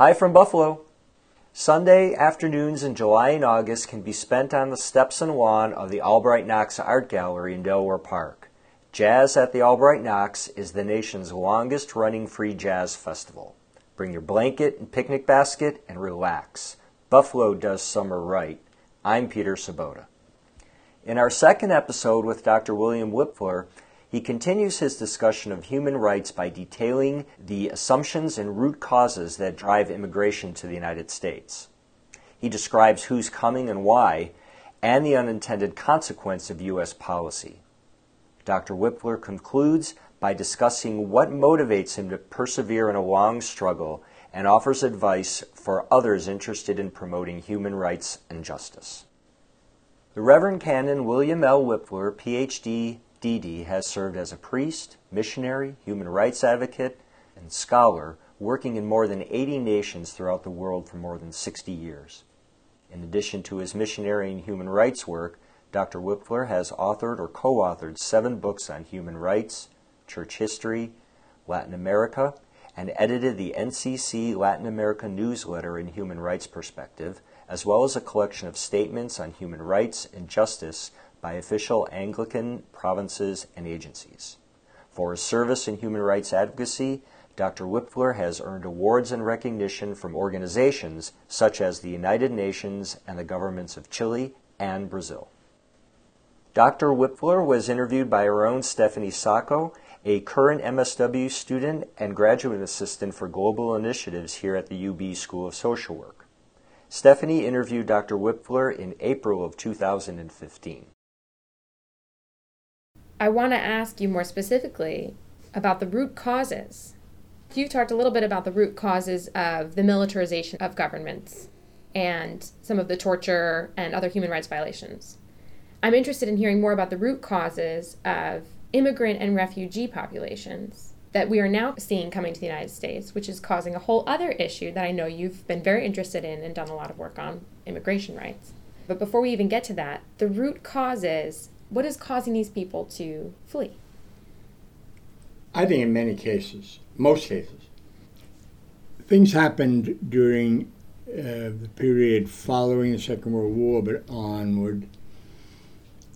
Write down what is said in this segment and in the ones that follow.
Hi from Buffalo. Sunday afternoons in July and August can be spent on the steps and lawn of the Albright Knox Art Gallery in Delaware Park. Jazz at the Albright Knox is the nation's longest running free jazz festival. Bring your blanket and picnic basket and relax. Buffalo does summer right. I'm Peter Sobota. In our second episode with Dr. William Wipfler, he continues his discussion of human rights by detailing the assumptions and root causes that drive immigration to the United States. He describes who's coming and why, and the unintended consequence of U.S. policy. Dr. Wipfler concludes by discussing what motivates him to persevere in a long struggle and offers advice for others interested in promoting human rights and justice. The Reverend Canon William L. Wipfler, PhD, DD, has served as a priest, missionary, human rights advocate, and scholar, working in more than 80 nations throughout the world for more than 60 years. In addition to his missionary and human rights work, Dr. Wipfler has authored or co authored seven books on human rights, church history, Latin America, and edited the NCC Latin America newsletter in Human Rights Perspective, as well as a collection of statements on human rights and justice by official Anglican provinces and agencies. For his service in human rights advocacy, Dr. Wipfler has earned awards and recognition from organizations such as the United Nations and the governments of Chile and Brazil. Dr. Wipfler was interviewed by our own Stephanie Sacco, a current MSW student and graduate assistant for global initiatives here at the UB School of Social Work. Stephanie interviewed Dr. Wipfler in April of 2015. I want to ask you more specifically about the root causes. You talked a little bit about the root causes of the militarization of governments and some of the torture and other human rights violations. I'm interested in hearing more about the root causes of immigrant and refugee populations that we are now seeing coming to the United States, which is causing a whole other issue that I know you've been very interested in and done a lot of work on immigration rights. But before we even get to that, the root causes what is causing these people to flee? I think in many cases, most cases, things happened during uh, the period following the Second World War, but onward,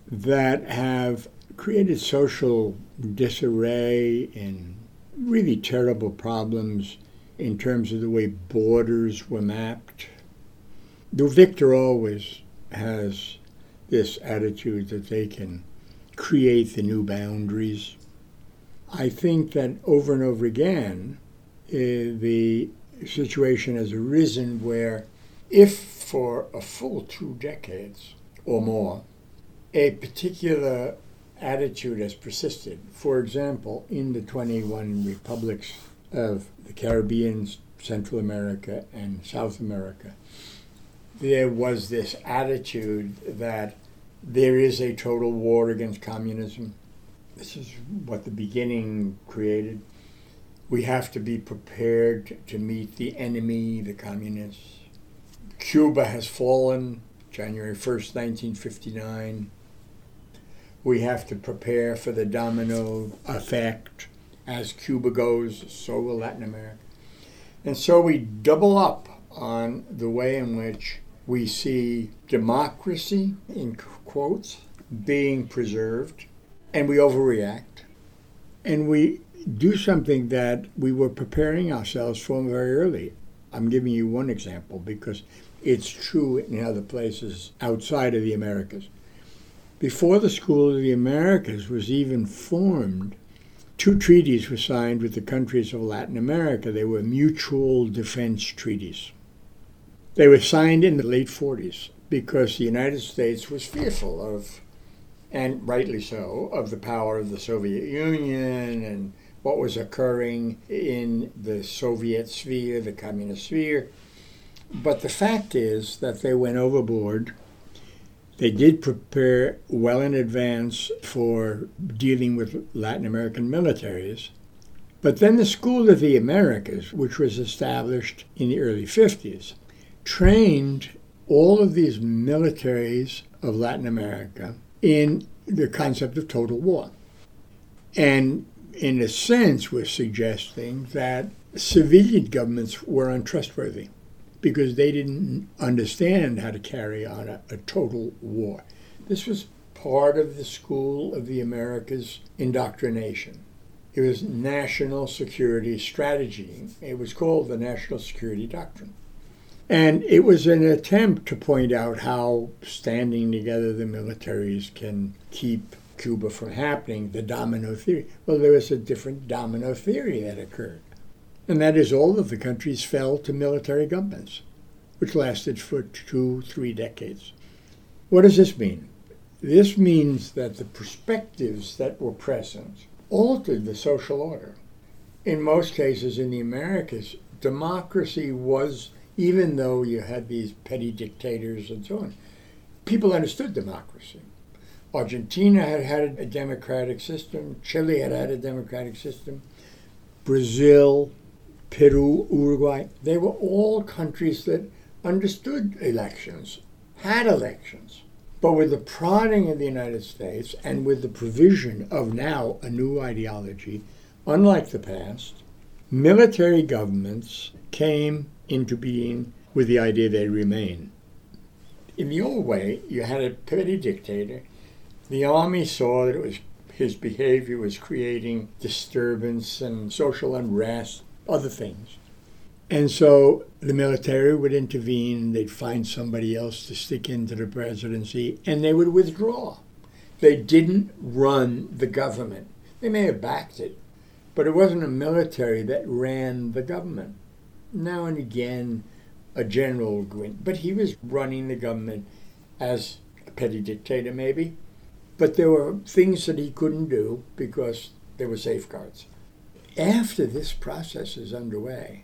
that have created social disarray and really terrible problems in terms of the way borders were mapped. The victor always has this attitude that they can create the new boundaries. I think that over and over again, uh, the situation has arisen where, if for a full two decades or more, a particular attitude has persisted. For example, in the 21 republics of the Caribbean, Central America, and South America, there was this attitude that there is a total war against communism. This is what the beginning created. We have to be prepared to meet the enemy, the communists. Cuba has fallen January 1st, 1959 we have to prepare for the domino effect. As Cuba goes, so will Latin America. And so we double up on the way in which we see democracy, in quotes, being preserved, and we overreact. And we do something that we were preparing ourselves for very early. I'm giving you one example because it's true in other places outside of the Americas. Before the School of the Americas was even formed, two treaties were signed with the countries of Latin America. They were mutual defense treaties. They were signed in the late 40s because the United States was fearful of, and rightly so, of the power of the Soviet Union and what was occurring in the Soviet sphere, the communist sphere. But the fact is that they went overboard. They did prepare well in advance for dealing with Latin American militaries. But then the School of the Americas, which was established in the early 50s, trained all of these militaries of Latin America in the concept of total war. And in a sense, was suggesting that civilian governments were untrustworthy because they didn't understand how to carry on a, a total war. This was part of the School of the Americas indoctrination. It was national security strategy. It was called the National Security Doctrine. And it was an attempt to point out how standing together the militaries can keep Cuba from happening, the domino theory. Well, there was a different domino theory that occurred. And that is all of the countries fell to military governments, which lasted for two, three decades. What does this mean? This means that the perspectives that were present altered the social order. In most cases in the Americas, democracy was even though you had these petty dictators and so on. People understood democracy. Argentina had had a democratic system, Chile had had a democratic system, Brazil, Peru, Uruguay, they were all countries that understood elections, had elections. But with the prodding of the United States and with the provision of now a new ideology, unlike the past, military governments came into being with the idea they remain. In the old way, you had a petty dictator. The army saw that it was his behavior was creating disturbance and social unrest, other things. And so the military would intervene, they'd find somebody else to stick into the presidency, and they would withdraw. They didn't run the government. They may have backed it, but it wasn't a military that ran the government now and again a general would but he was running the government as a petty dictator, maybe. But there were things that he couldn't do because there were safeguards. After this process is underway,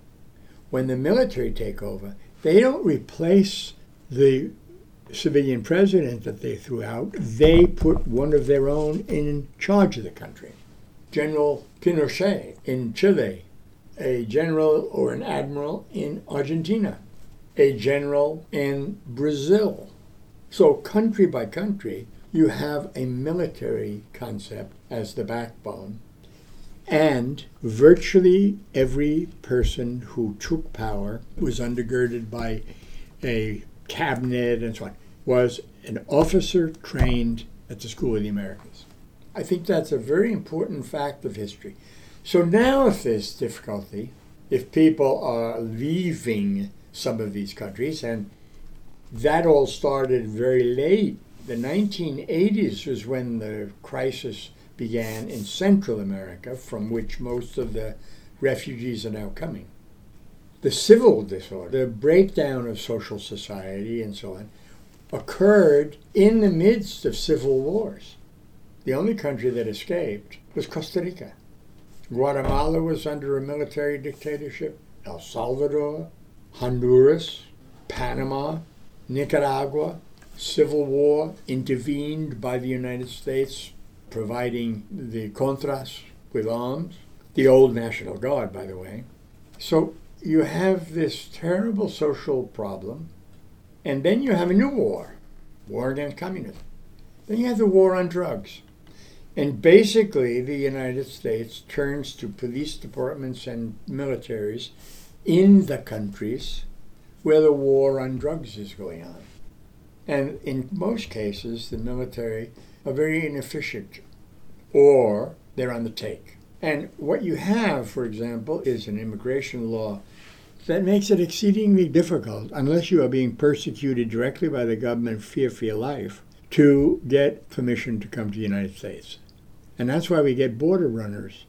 when the military take over, they don't replace the civilian president that they threw out. They put one of their own in charge of the country. General Pinochet in Chile a general or an admiral in Argentina, a general in Brazil. So, country by country, you have a military concept as the backbone. And virtually every person who took power was undergirded by a cabinet and so on, was an officer trained at the School of the Americas. I think that's a very important fact of history. So now, if there's difficulty, if people are leaving some of these countries, and that all started very late, the 1980s was when the crisis began in Central America, from which most of the refugees are now coming. The civil disorder, the breakdown of social society, and so on, occurred in the midst of civil wars. The only country that escaped was Costa Rica. Guatemala was under a military dictatorship, El Salvador, Honduras, Panama, Nicaragua, civil war intervened by the United States, providing the Contras with arms, the old National Guard, by the way. So you have this terrible social problem, and then you have a new war, war against communism. Then you have the war on drugs. And basically, the United States turns to police departments and militaries in the countries where the war on drugs is going on. And in most cases, the military are very inefficient or they're on the take. And what you have, for example, is an immigration law that makes it exceedingly difficult, unless you are being persecuted directly by the government, fear for your life, to get permission to come to the United States. And that's why we get border runners.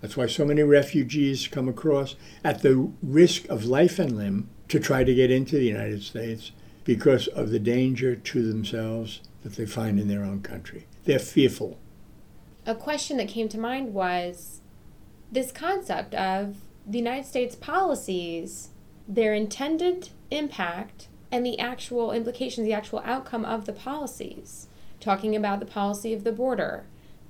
That's why so many refugees come across at the risk of life and limb to try to get into the United States because of the danger to themselves that they find in their own country. They're fearful. A question that came to mind was this concept of the United States policies their intended impact and the actual implications, the actual outcome of the policies. Talking about the policy of the border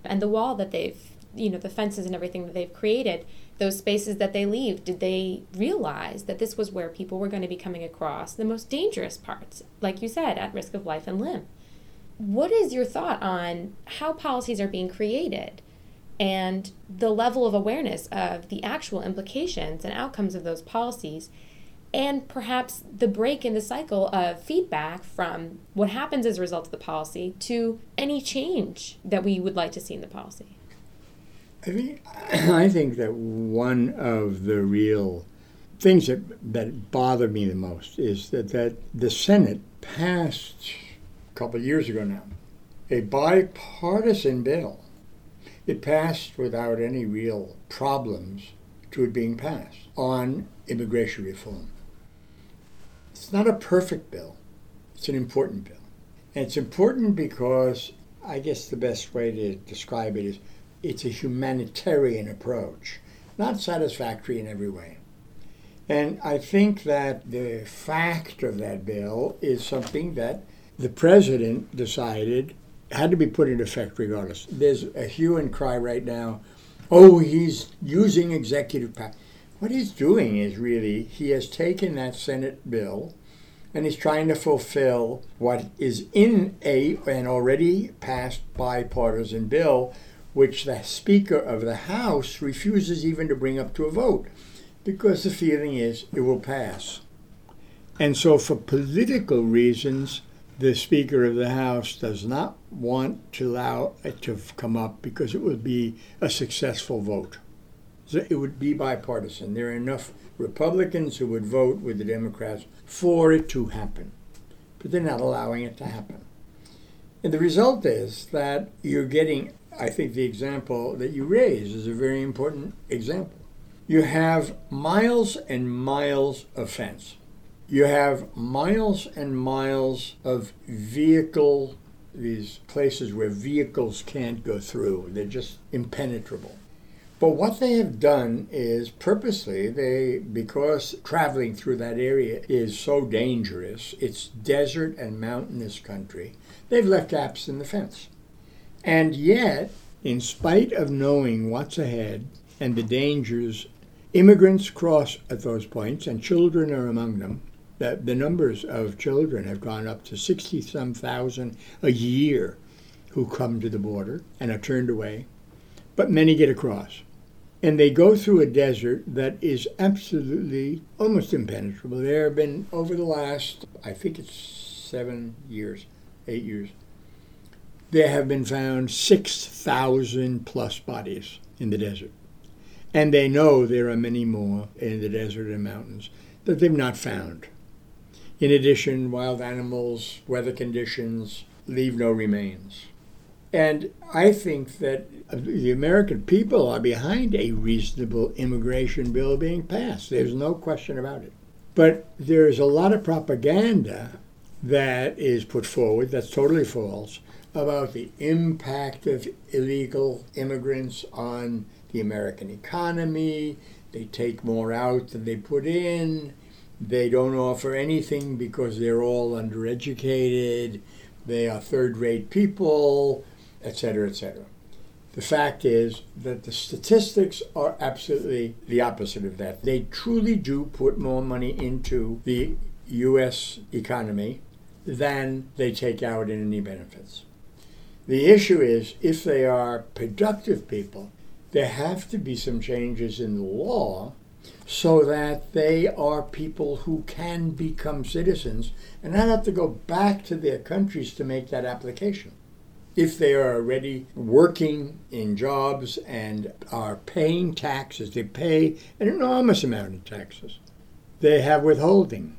and the wall that they've, you know, the fences and everything that they've created, those spaces that they leave, did they realize that this was where people were going to be coming across the most dangerous parts, like you said, at risk of life and limb? What is your thought on how policies are being created and the level of awareness of the actual implications and outcomes of those policies? And perhaps the break in the cycle of feedback from what happens as a result of the policy to any change that we would like to see in the policy. I think I think that one of the real things that, that bother me the most is that, that the Senate passed a couple of years ago now a bipartisan bill. It passed without any real problems to it being passed on immigration reform. It's not a perfect bill. It's an important bill. And it's important because I guess the best way to describe it is it's a humanitarian approach, not satisfactory in every way. And I think that the fact of that bill is something that the president decided had to be put into effect regardless. There's a hue and cry right now. Oh, he's using executive power. What he's doing is really, he has taken that Senate bill and he's trying to fulfill what is in a an already passed bipartisan bill, which the Speaker of the House refuses even to bring up to a vote because the feeling is it will pass. And so, for political reasons, the Speaker of the House does not want to allow it to come up because it would be a successful vote. It would be bipartisan. There are enough Republicans who would vote with the Democrats for it to happen, but they're not allowing it to happen. And the result is that you're getting, I think the example that you raise is a very important example. You have miles and miles of fence. You have miles and miles of vehicle, these places where vehicles can't go through. They're just impenetrable. But what they have done is purposely they because traveling through that area is so dangerous, it's desert and mountainous country, they've left gaps in the fence. And yet, in spite of knowing what's ahead and the dangers, immigrants cross at those points and children are among them. The, the numbers of children have gone up to 60 some thousand a year who come to the border and are turned away, but many get across and they go through a desert that is absolutely almost impenetrable. There have been, over the last, I think it's seven years, eight years, there have been found 6,000 plus bodies in the desert. And they know there are many more in the desert and mountains that they've not found. In addition, wild animals, weather conditions leave no remains. And I think that the American people are behind a reasonable immigration bill being passed. There's no question about it. But there's a lot of propaganda that is put forward that's totally false about the impact of illegal immigrants on the American economy. They take more out than they put in. They don't offer anything because they're all undereducated. They are third rate people etc., etc. The fact is that the statistics are absolutely the opposite of that. They truly do put more money into the U.S. economy than they take out in any benefits. The issue is if they are productive people, there have to be some changes in the law so that they are people who can become citizens and not have to go back to their countries to make that application if they are already working in jobs and are paying taxes, they pay an enormous amount of taxes. They have withholding.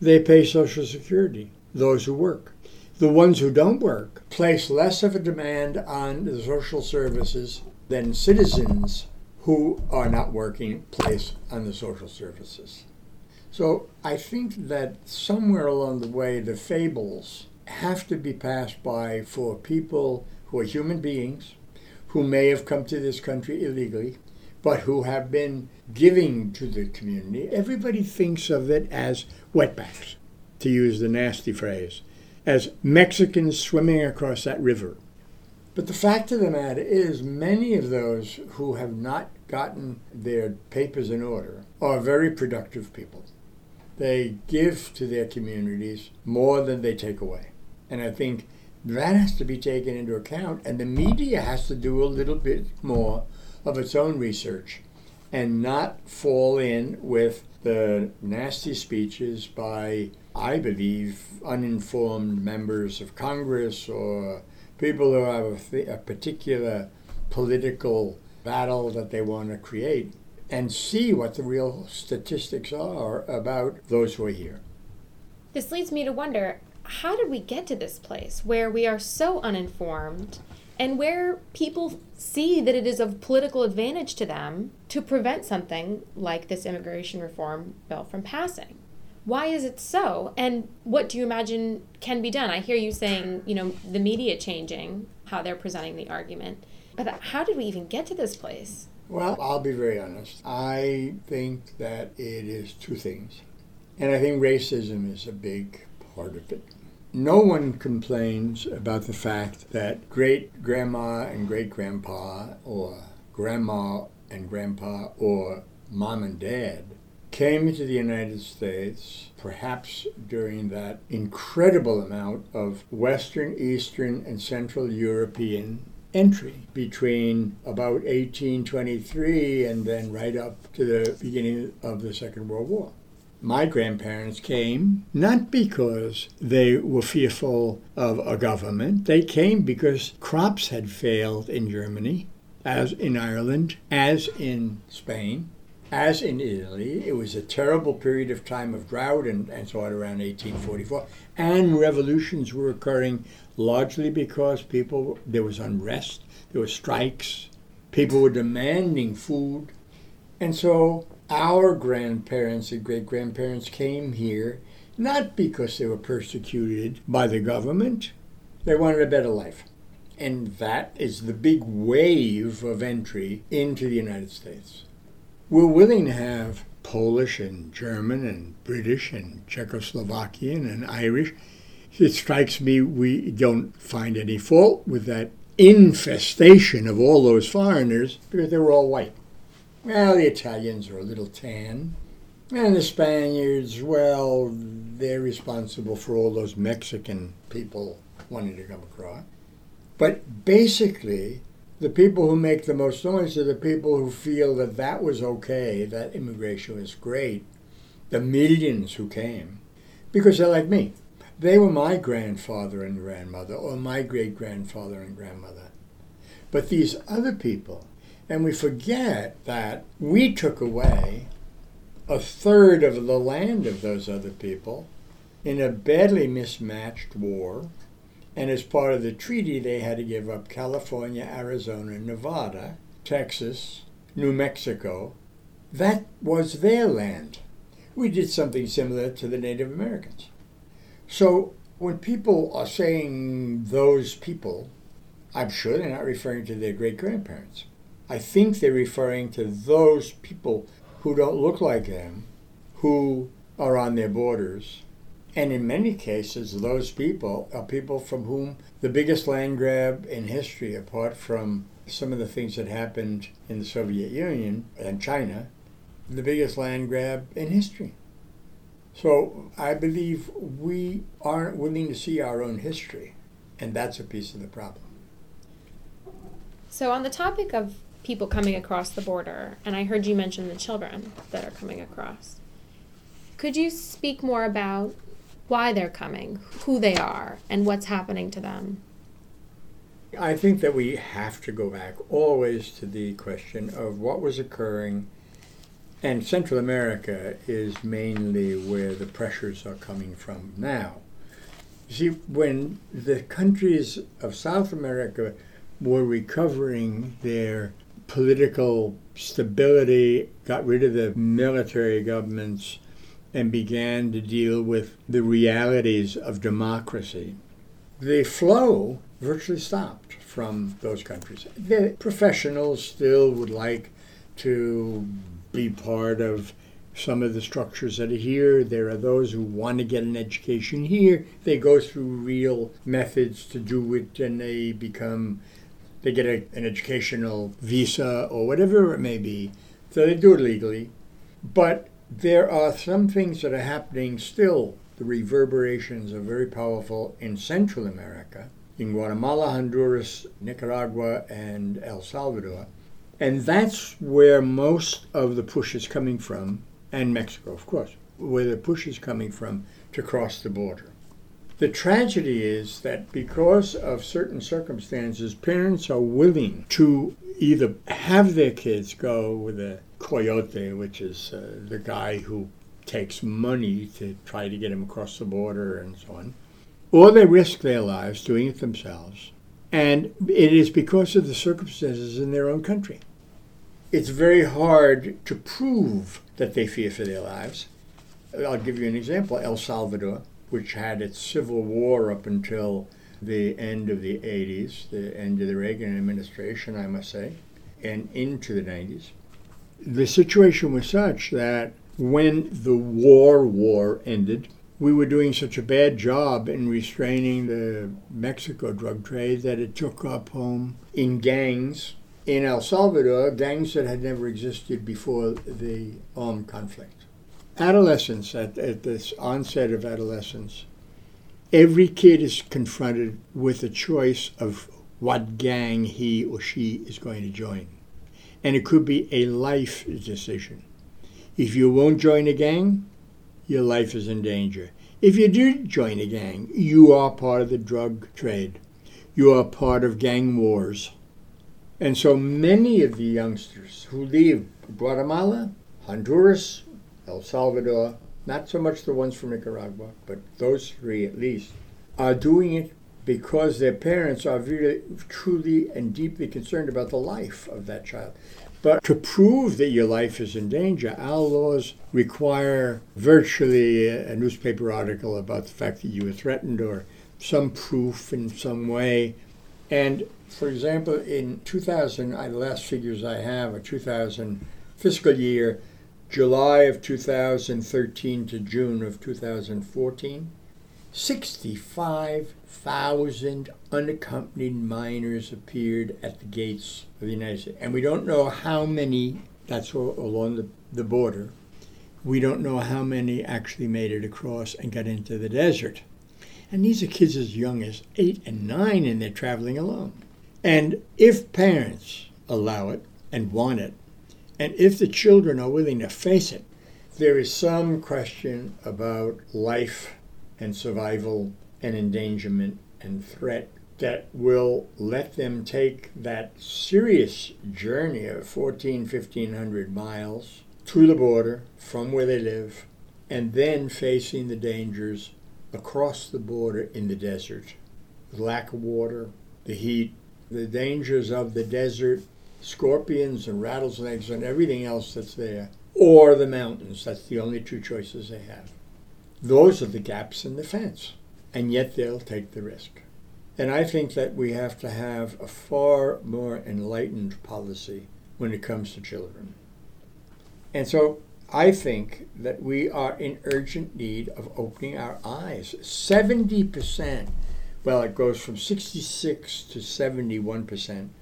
They pay Social Security, those who work. The ones who don't work place less of a demand on the social services than citizens who are not working place on the social services. So I think that somewhere along the way, the fables have to be passed by for people who are human beings, who may have come to this country illegally, but who have been giving to the community, everybody thinks of it as wetbacks, to use the nasty phrase, as Mexicans swimming across that river. But the fact of the matter is, many of those who have not gotten their papers in order are very productive people. They give to their communities more than they take away. And I think that has to be taken into account, and the media has to do a little bit more of its own research and not fall in with the nasty speeches by, I believe, uninformed members of Congress or people who have a, th- a particular political battle that they want to create and see what the real statistics are about those who are here. This leads me to wonder how did we get to this place where we are so uninformed and where people see that it is of political advantage to them to prevent something like this immigration reform bill from passing? Why is it so? And what do you imagine can be done? I hear you saying, you know, the media changing how they're presenting the argument. But how did we even get to this place? Well, I'll be very honest. I think that it is two things. And I think racism is a big part of it. No one complains about the fact that great grandma and great grandpa, or grandma and grandpa, or mom and dad came to the United States perhaps during that incredible amount of Western, Eastern, and Central European entry between about 1823 and then right up to the beginning of the Second World War. My grandparents came not because they were fearful of a government, they came because crops had failed in Germany, as in Ireland, as in Spain, as in Italy. It was a terrible period of time of drought and, and so on around 1844. And revolutions were occurring largely because people, there was unrest, there were strikes, people were demanding food. And so our grandparents and great grandparents came here not because they were persecuted by the government, they wanted a better life. And that is the big wave of entry into the United States. We're willing to have Polish and German and British and Czechoslovakian and Irish. It strikes me we don't find any fault with that infestation of all those foreigners because they were all white. Well, the Italians are a little tan. And the Spaniards, well, they're responsible for all those Mexican people wanting to come across. But basically, the people who make the most noise are the people who feel that that was okay, that immigration was great, the millions who came, because they're like me. They were my grandfather and grandmother, or my great grandfather and grandmother. But these other people, and we forget that we took away a third of the land of those other people in a badly mismatched war. And as part of the treaty, they had to give up California, Arizona, Nevada, Texas, New Mexico. That was their land. We did something similar to the Native Americans. So when people are saying those people, I'm sure they're not referring to their great grandparents. I think they're referring to those people who don't look like them, who are on their borders. And in many cases, those people are people from whom the biggest land grab in history, apart from some of the things that happened in the Soviet Union and China, the biggest land grab in history. So I believe we aren't willing to see our own history, and that's a piece of the problem. So, on the topic of people coming across the border, and I heard you mention the children that are coming across. Could you speak more about why they're coming, who they are, and what's happening to them? I think that we have to go back always to the question of what was occurring. And Central America is mainly where the pressures are coming from now. You see, when the countries of South America were recovering their political stability, got rid of the military governments, and began to deal with the realities of democracy. The flow virtually stopped from those countries. The professionals still would like to be part of some of the structures that are here. There are those who want to get an education here. They go through real methods to do it and they become, they get a, an educational visa or whatever it may be. So they do it legally. But there are some things that are happening still. The reverberations are very powerful in Central America, in Guatemala, Honduras, Nicaragua, and El Salvador. And that's where most of the push is coming from and Mexico, of course, where the push is coming from to cross the border. The tragedy is that because of certain circumstances, parents are willing to either have their kids go with a coyote, which is uh, the guy who takes money to try to get him across the border and so on, or they risk their lives doing it themselves. And it is because of the circumstances in their own country. It's very hard to prove that they fear for their lives. I'll give you an example El Salvador, which had its civil war up until the end of the 80s, the end of the Reagan administration, I must say, and into the 90s. The situation was such that when the war war ended, we were doing such a bad job in restraining the Mexico drug trade that it took up home in gangs in El Salvador, gangs that had never existed before the armed conflict. Adolescence, at, at this onset of adolescence, every kid is confronted with a choice of what gang he or she is going to join. And it could be a life decision. If you won't join a gang, your life is in danger. If you do join a gang, you are part of the drug trade. You are part of gang wars. And so many of the youngsters who leave Guatemala, Honduras, El Salvador, not so much the ones from Nicaragua, but those three at least, are doing it because their parents are really, truly and deeply concerned about the life of that child. But to prove that your life is in danger, our laws require virtually a newspaper article about the fact that you were threatened or some proof in some way. And for example, in 2000, the last figures I have are 2000 fiscal year, July of 2013 to June of 2014, 65,000 unaccompanied minors appeared at the gates of the United States. And we don't know how many, that's along the, the border, we don't know how many actually made it across and got into the desert. And these are kids as young as eight and nine, and they're traveling alone. And if parents allow it and want it, and if the children are willing to face it, there is some question about life and survival and endangerment and threat that will let them take that serious journey of 14, 1500 miles to the border from where they live and then facing the dangers across the border in the desert. The lack of water, the heat, the dangers of the desert, scorpions and rattlesnakes and everything else that's there, or the mountains. That's the only two choices they have. Those are the gaps in the fence, and yet they'll take the risk. And I think that we have to have a far more enlightened policy when it comes to children. And so I think that we are in urgent need of opening our eyes. 70% well, it goes from 66 to 71 percent,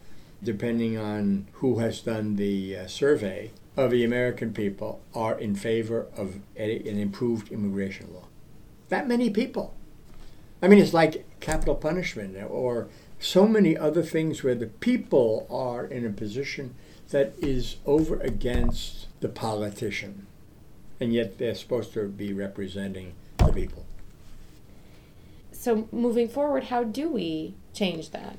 depending on who has done the uh, survey of the American people are in favor of a, an improved immigration law. That many people. I mean, it's like capital punishment or so many other things where the people are in a position that is over against the politician, and yet they're supposed to be representing the people so moving forward, how do we change that?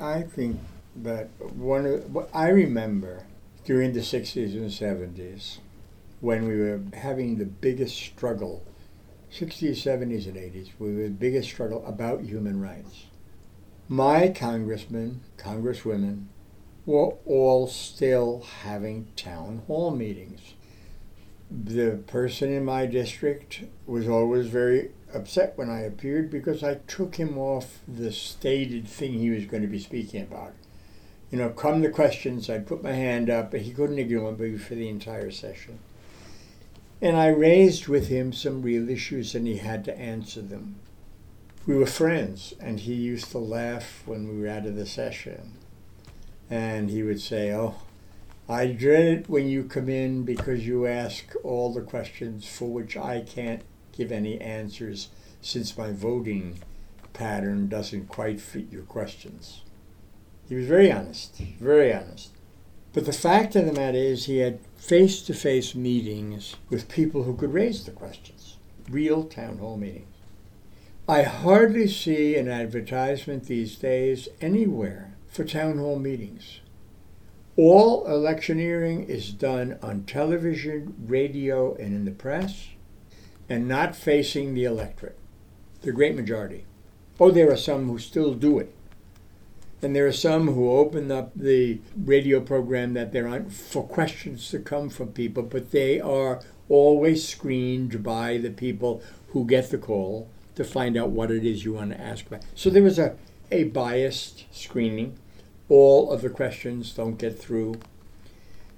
I think that one of I remember during the 60s and 70s when we were having the biggest struggle 60s, 70s, and 80s, we were the biggest struggle about human rights. My congressmen, congresswomen, were all still having town hall meetings. The person in my district was always very upset when I appeared because I took him off the stated thing he was going to be speaking about. You know, come the questions, I'd put my hand up, but he couldn't ignore me for the entire session. And I raised with him some real issues, and he had to answer them. We were friends, and he used to laugh when we were out of the session. And he would say, Oh, I dread it when you come in because you ask all the questions for which I can't give any answers since my voting pattern doesn't quite fit your questions. He was very honest, very honest. But the fact of the matter is, he had face to face meetings with people who could raise the questions, real town hall meetings. I hardly see an advertisement these days anywhere for town hall meetings. All electioneering is done on television, radio, and in the press, and not facing the electorate, the great majority. Oh, there are some who still do it. And there are some who open up the radio program that they're on for questions to come from people, but they are always screened by the people who get the call to find out what it is you want to ask about. So there was a, a biased screening. All of the questions don't get through.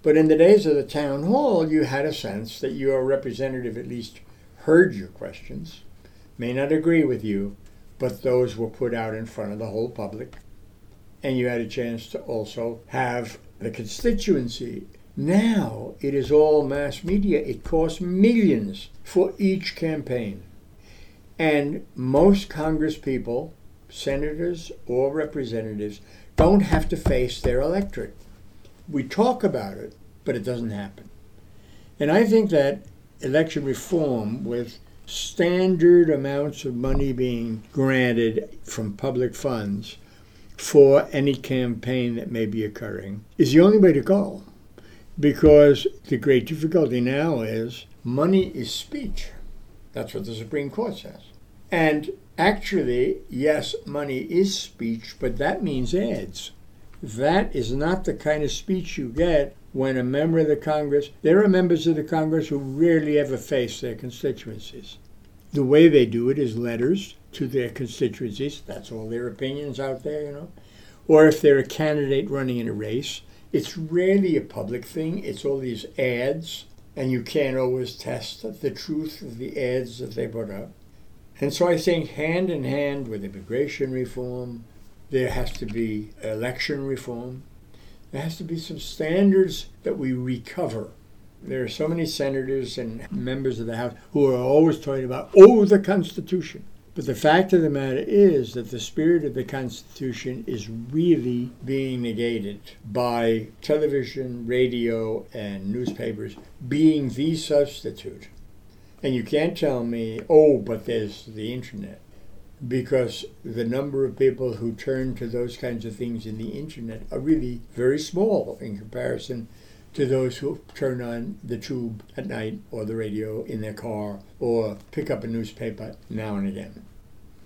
But in the days of the town hall, you had a sense that your representative at least heard your questions, may not agree with you, but those were put out in front of the whole public. And you had a chance to also have the constituency. Now it is all mass media. It costs millions for each campaign. And most Congress people, senators or representatives, don't have to face their electorate. We talk about it, but it doesn't happen. And I think that election reform with standard amounts of money being granted from public funds for any campaign that may be occurring is the only way to go. Because the great difficulty now is money is speech. That's what the Supreme Court says. And actually, yes, money is speech, but that means ads. That is not the kind of speech you get when a member of the Congress, there are members of the Congress who rarely ever face their constituencies. The way they do it is letters to their constituencies. That's all their opinions out there, you know. Or if they're a candidate running in a race, it's rarely a public thing. It's all these ads, and you can't always test the truth of the ads that they put up. And so I think hand in hand with immigration reform, there has to be election reform. There has to be some standards that we recover. There are so many senators and members of the House who are always talking about, oh, the Constitution. But the fact of the matter is that the spirit of the Constitution is really being negated by television, radio, and newspapers being the substitute. And you can't tell me, oh, but there's the internet because the number of people who turn to those kinds of things in the internet are really very small in comparison to those who turn on the tube at night or the radio in their car or pick up a newspaper now and again.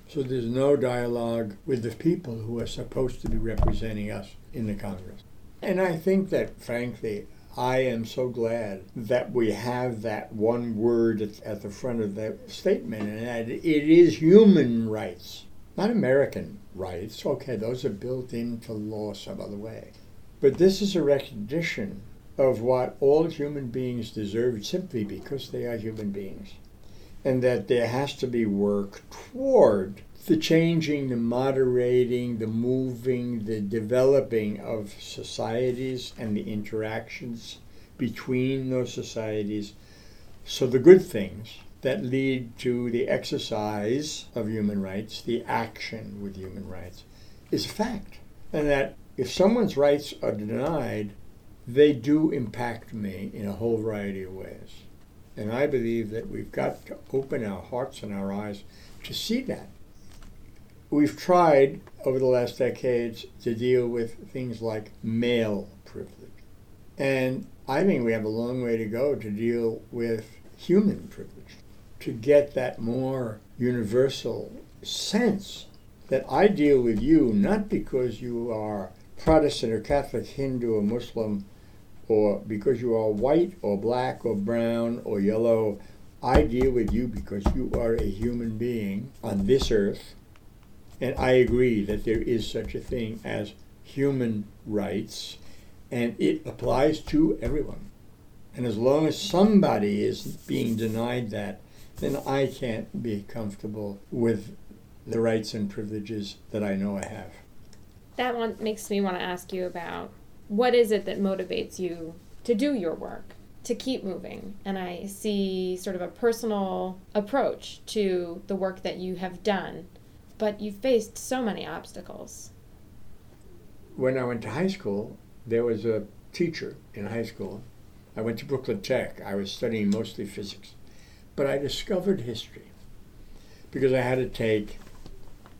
So there's no dialogue with the people who are supposed to be representing us in the Congress. And I think that, frankly, I am so glad that we have that one word at the front of the statement, and that it is human rights, not American rights. Okay, those are built into law some other way. But this is a recognition of what all human beings deserve simply because they are human beings. And that there has to be work toward the changing, the moderating, the moving, the developing of societies and the interactions between those societies. So, the good things that lead to the exercise of human rights, the action with human rights, is a fact. And that if someone's rights are denied, they do impact me in a whole variety of ways. And I believe that we've got to open our hearts and our eyes to see that we've tried over the last decades to deal with things like male privilege. And I think we have a long way to go to deal with human privilege, to get that more universal sense that I deal with you not because you are Protestant or Catholic, Hindu or Muslim, or because you are white or black or brown or yellow. I deal with you because you are a human being on this earth and I agree that there is such a thing as human rights, and it applies to everyone. And as long as somebody is being denied that, then I can't be comfortable with the rights and privileges that I know I have. That one makes me want to ask you about what is it that motivates you to do your work, to keep moving? And I see sort of a personal approach to the work that you have done, but you've faced so many obstacles. When I went to high school, there was a teacher in high school. I went to Brooklyn Tech. I was studying mostly physics. But I discovered history because I had to take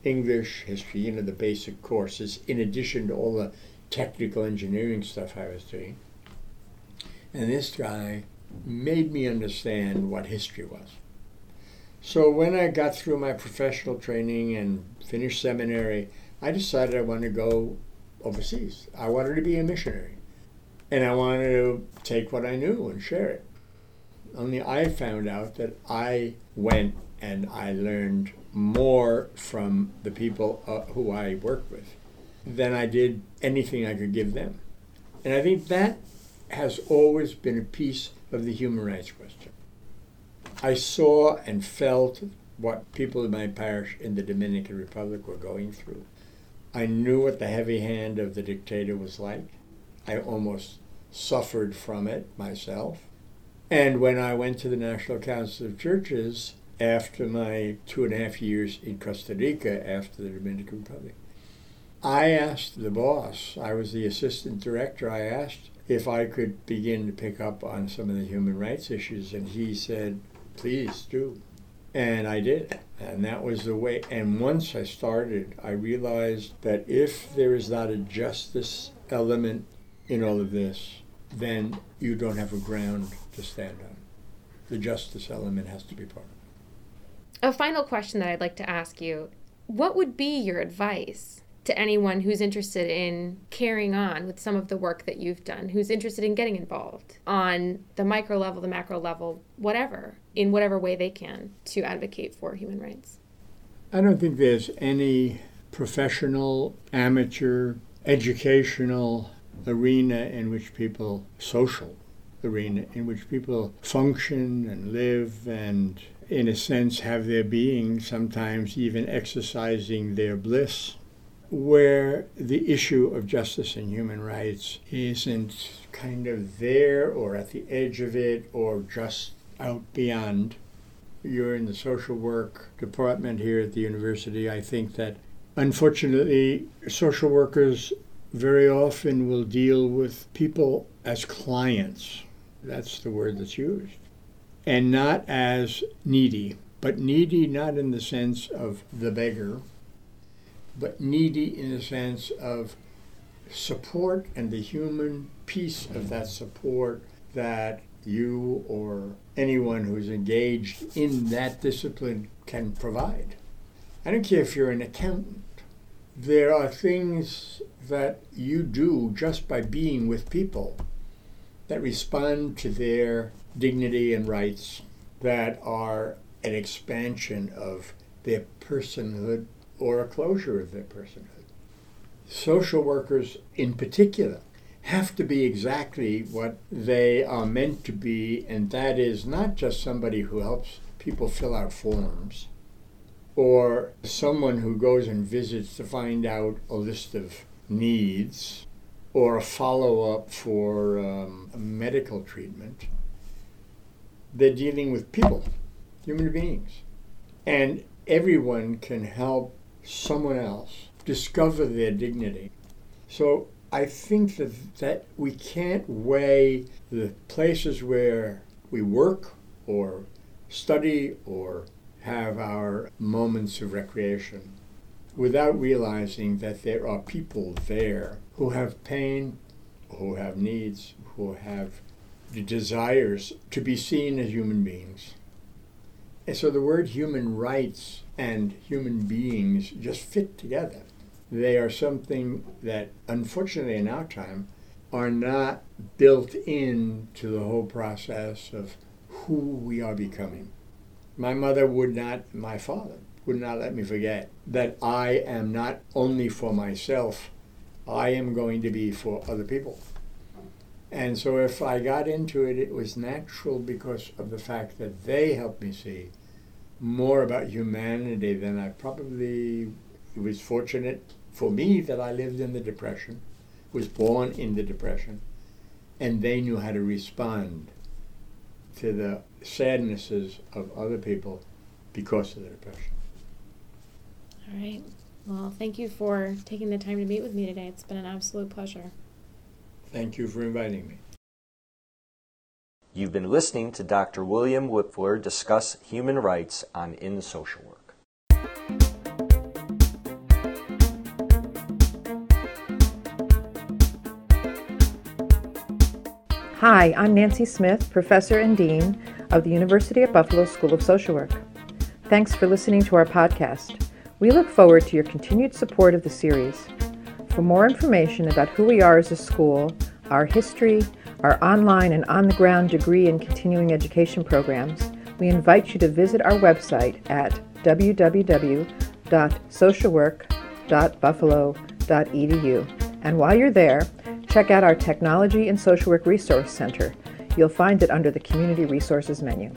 English, history, you know, the basic courses, in addition to all the technical engineering stuff I was doing. And this guy made me understand what history was. So when I got through my professional training and finished seminary, I decided I wanted to go overseas. I wanted to be a missionary. And I wanted to take what I knew and share it. Only I found out that I went and I learned more from the people uh, who I worked with than I did anything I could give them. And I think that has always been a piece of the human rights question. I saw and felt what people in my parish in the Dominican Republic were going through. I knew what the heavy hand of the dictator was like. I almost suffered from it myself. And when I went to the National Council of Churches, after my two and a half years in Costa Rica after the Dominican Republic. I asked the boss, I was the assistant director, I asked if I could begin to pick up on some of the human rights issues, and he said, please do. And I did. And that was the way. And once I started, I realized that if there is not a justice element in all of this, then you don't have a ground to stand on. The justice element has to be part of it a final question that I'd like to ask you what would be your advice to anyone who's interested in carrying on with some of the work that you've done, who's interested in getting involved on the micro level, the macro level, whatever, in whatever way they can to advocate for human rights? I don't think there's any professional, amateur, educational arena in which people, social arena, in which people function and live and in a sense, have their being, sometimes even exercising their bliss, where the issue of justice and human rights isn't kind of there or at the edge of it or just out beyond. You're in the social work department here at the university. I think that unfortunately, social workers very often will deal with people as clients. That's the word that's used and not as needy, but needy not in the sense of the beggar, but needy in the sense of support and the human piece of that support that you or anyone who's engaged in that discipline can provide. I don't care if you're an accountant. There are things that you do just by being with people that respond to their dignity and rights that are an expansion of their personhood or a closure of their personhood. Social workers, in particular, have to be exactly what they are meant to be, and that is not just somebody who helps people fill out forms or someone who goes and visits to find out a list of needs or a follow up for um, medical treatment they're dealing with people, human beings. And everyone can help someone else discover their dignity. So I think that, that we can't weigh the places where we work or study or have our moments of recreation without realizing that there are people there who have pain, who have needs, who have the desires to be seen as human beings. And so the word human rights and human beings just fit together. They are something that, unfortunately, in our time, are not built into the whole process of who we are becoming. My mother would not, my father would not let me forget that I am not only for myself I am going to be for other people. And so if I got into it, it was natural because of the fact that they helped me see more about humanity than I probably it was fortunate for me that I lived in the Depression, was born in the Depression, and they knew how to respond to the sadnesses of other people because of the Depression. All right. Well, thank you for taking the time to meet with me today. It's been an absolute pleasure. Thank you for inviting me. You've been listening to Dr. William Wipfler discuss human rights on In Social Work. Hi, I'm Nancy Smith, Professor and Dean of the University at Buffalo School of Social Work. Thanks for listening to our podcast. We look forward to your continued support of the series. For more information about who we are as a school, our history, our online and on the ground degree and continuing education programs, we invite you to visit our website at www.socialwork.buffalo.edu. And while you're there, check out our Technology and Social Work Resource Center. You'll find it under the Community Resources menu.